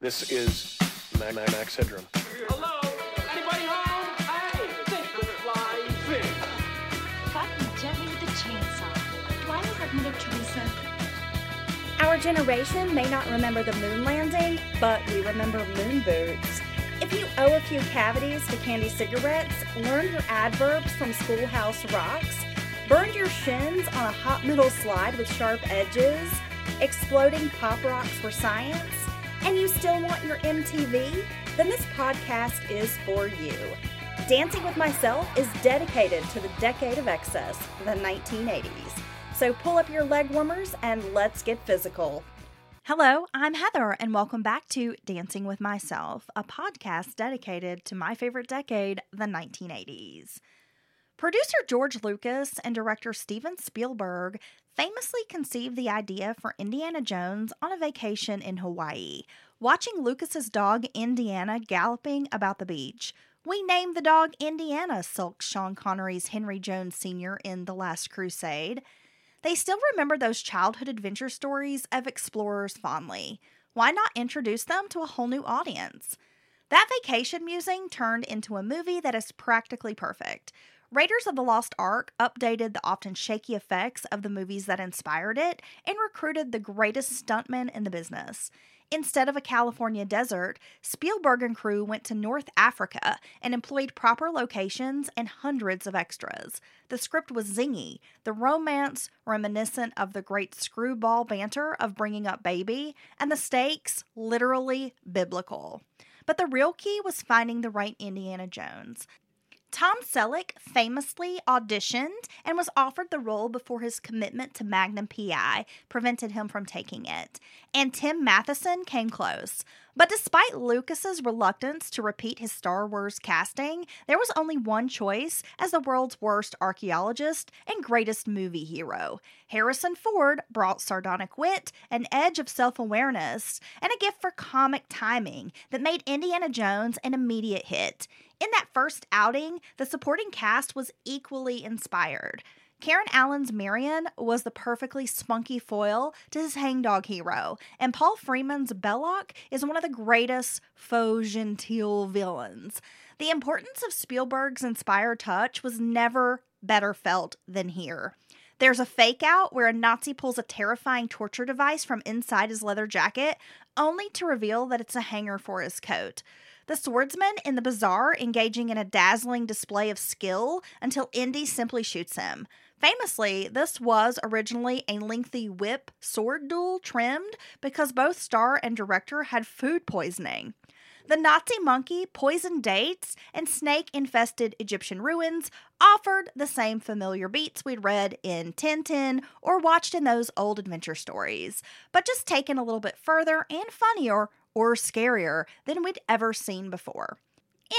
This is Mac, Mac, Max Headroom. Hello? Anybody home? Hey, think the fly fish. Cut me gently with the chainsaw. Do I look like Mother Teresa? Our generation may not remember the moon landing, but we remember moon boots. If you owe a few cavities to candy cigarettes, learn your adverbs from Schoolhouse Rocks, burned your shins on a hot metal slide with sharp edges, exploding pop rocks for science, and you still want your MTV, then this podcast is for you. Dancing with Myself is dedicated to the decade of excess, the 1980s. So pull up your leg warmers and let's get physical. Hello, I'm Heather, and welcome back to Dancing with Myself, a podcast dedicated to my favorite decade, the 1980s. Producer George Lucas and director Steven Spielberg famously conceived the idea for Indiana Jones on a vacation in Hawaii, watching Lucas's dog Indiana galloping about the beach. We named the dog Indiana, sulked Sean Connery's Henry Jones Sr. in The Last Crusade. They still remember those childhood adventure stories of explorers fondly. Why not introduce them to a whole new audience? That vacation musing turned into a movie that is practically perfect. Raiders of the Lost Ark updated the often shaky effects of the movies that inspired it and recruited the greatest stuntmen in the business. Instead of a California desert, Spielberg and crew went to North Africa and employed proper locations and hundreds of extras. The script was zingy, the romance reminiscent of the great screwball banter of bringing up baby, and the stakes literally biblical. But the real key was finding the right Indiana Jones. Tom Selleck famously auditioned and was offered the role before his commitment to Magnum PI prevented him from taking it. And Tim Matheson came close. But despite Lucas's reluctance to repeat his Star Wars casting, there was only one choice as the world's worst archaeologist and greatest movie hero. Harrison Ford brought sardonic wit, an edge of self awareness, and a gift for comic timing that made Indiana Jones an immediate hit. In that first outing, the supporting cast was equally inspired. Karen Allen's Marion was the perfectly spunky foil to his hangdog hero, and Paul Freeman's Belloq is one of the greatest faux genteel villains. The importance of Spielberg's inspired touch was never better felt than here. There's a fake out where a Nazi pulls a terrifying torture device from inside his leather jacket, only to reveal that it's a hanger for his coat. The swordsman in the bazaar engaging in a dazzling display of skill until Indy simply shoots him. Famously, this was originally a lengthy whip sword duel trimmed because both star and director had food poisoning. The Nazi monkey, poisoned dates, and snake infested Egyptian ruins offered the same familiar beats we'd read in Tintin or watched in those old adventure stories, but just taken a little bit further and funnier or scarier than we'd ever seen before.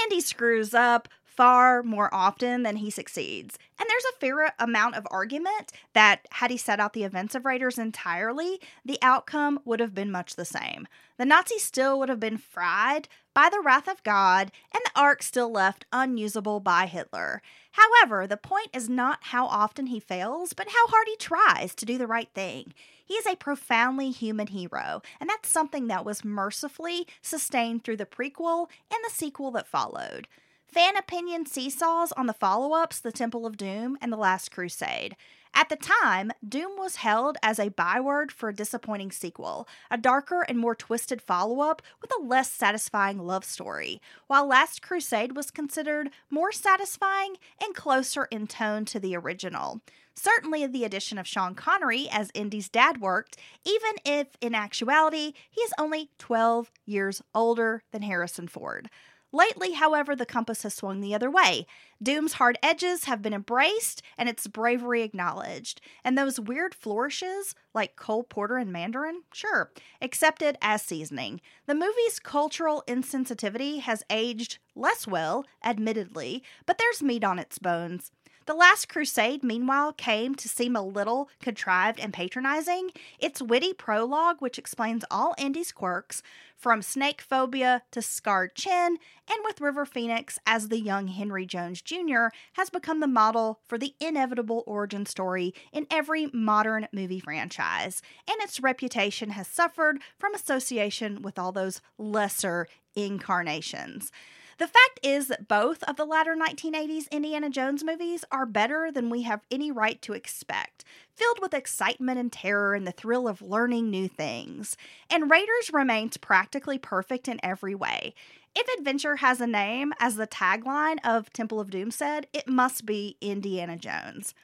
Indy screws up far more often than he succeeds. And there's a fair amount of argument that had he set out the events of Raiders entirely, the outcome would have been much the same. The Nazis still would have been fried by the wrath of God, and the Ark still left unusable by Hitler. However, the point is not how often he fails, but how hard he tries to do the right thing. He is a profoundly human hero, and that's something that was mercifully sustained through the prequel and the sequel that followed. Fan opinion seesaws on the follow ups, The Temple of Doom and The Last Crusade. At the time, Doom was held as a byword for a disappointing sequel, a darker and more twisted follow up with a less satisfying love story, while Last Crusade was considered more satisfying and closer in tone to the original. Certainly, the addition of Sean Connery as Indy's dad worked, even if in actuality he is only 12 years older than Harrison Ford. Lately, however, the compass has swung the other way. Doom's hard edges have been embraced and its bravery acknowledged. And those weird flourishes, like Cole Porter and Mandarin, sure, accepted as seasoning. The movie's cultural insensitivity has aged less well, admittedly, but there's meat on its bones. The Last Crusade, meanwhile, came to seem a little contrived and patronizing. Its witty prologue, which explains all Indy's quirks, from snake phobia to scarred chin, and with River Phoenix as the young Henry Jones Jr., has become the model for the inevitable origin story in every modern movie franchise, and its reputation has suffered from association with all those lesser incarnations. The fact is that both of the latter 1980s Indiana Jones movies are better than we have any right to expect, filled with excitement and terror and the thrill of learning new things. And Raiders remains practically perfect in every way. If adventure has a name, as the tagline of Temple of Doom said, it must be Indiana Jones.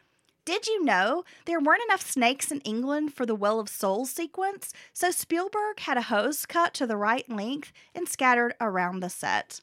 Did you know there weren't enough snakes in England for the Well of Souls sequence? So Spielberg had a hose cut to the right length and scattered around the set.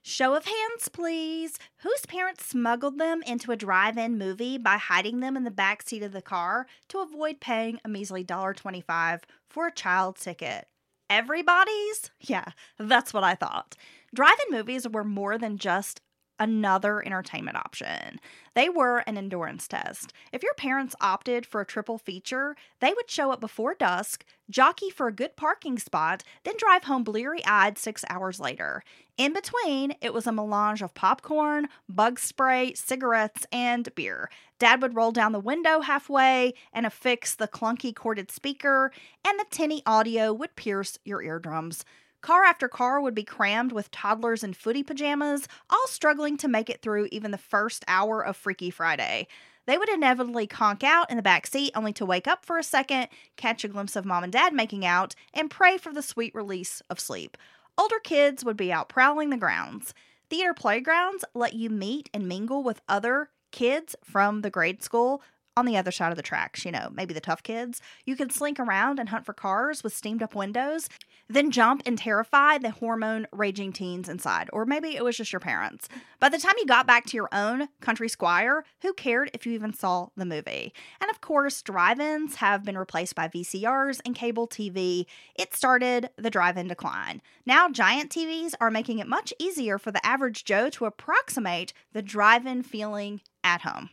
Show of hands, please. Whose parents smuggled them into a drive in movie by hiding them in the back seat of the car to avoid paying a measly $1.25 for a child ticket? Everybody's? Yeah, that's what I thought. Drive in movies were more than just another entertainment option. They were an endurance test. If your parents opted for a triple feature, they would show up before dusk, jockey for a good parking spot, then drive home bleary eyed six hours later. In between, it was a melange of popcorn, bug spray, cigarettes, and beer. Dad would roll down the window halfway and affix the clunky corded speaker, and the tinny audio would pierce your eardrums. Car after car would be crammed with toddlers in footy pajamas, all struggling to make it through even the first hour of Freaky Friday. They would inevitably conk out in the back seat only to wake up for a second, catch a glimpse of mom and dad making out, and pray for the sweet release of sleep. Older kids would be out prowling the grounds. Theater playgrounds let you meet and mingle with other kids from the grade school on the other side of the tracks, you know, maybe the tough kids. You could slink around and hunt for cars with steamed up windows, then jump and terrify the hormone raging teens inside. Or maybe it was just your parents. By the time you got back to your own country squire, who cared if you even saw the movie? And of course, drive ins have been replaced by VCRs and cable TV. It started the drive in decline. Now, giant TVs are making it much easier for the average Joe to approximate the drive in feeling at home.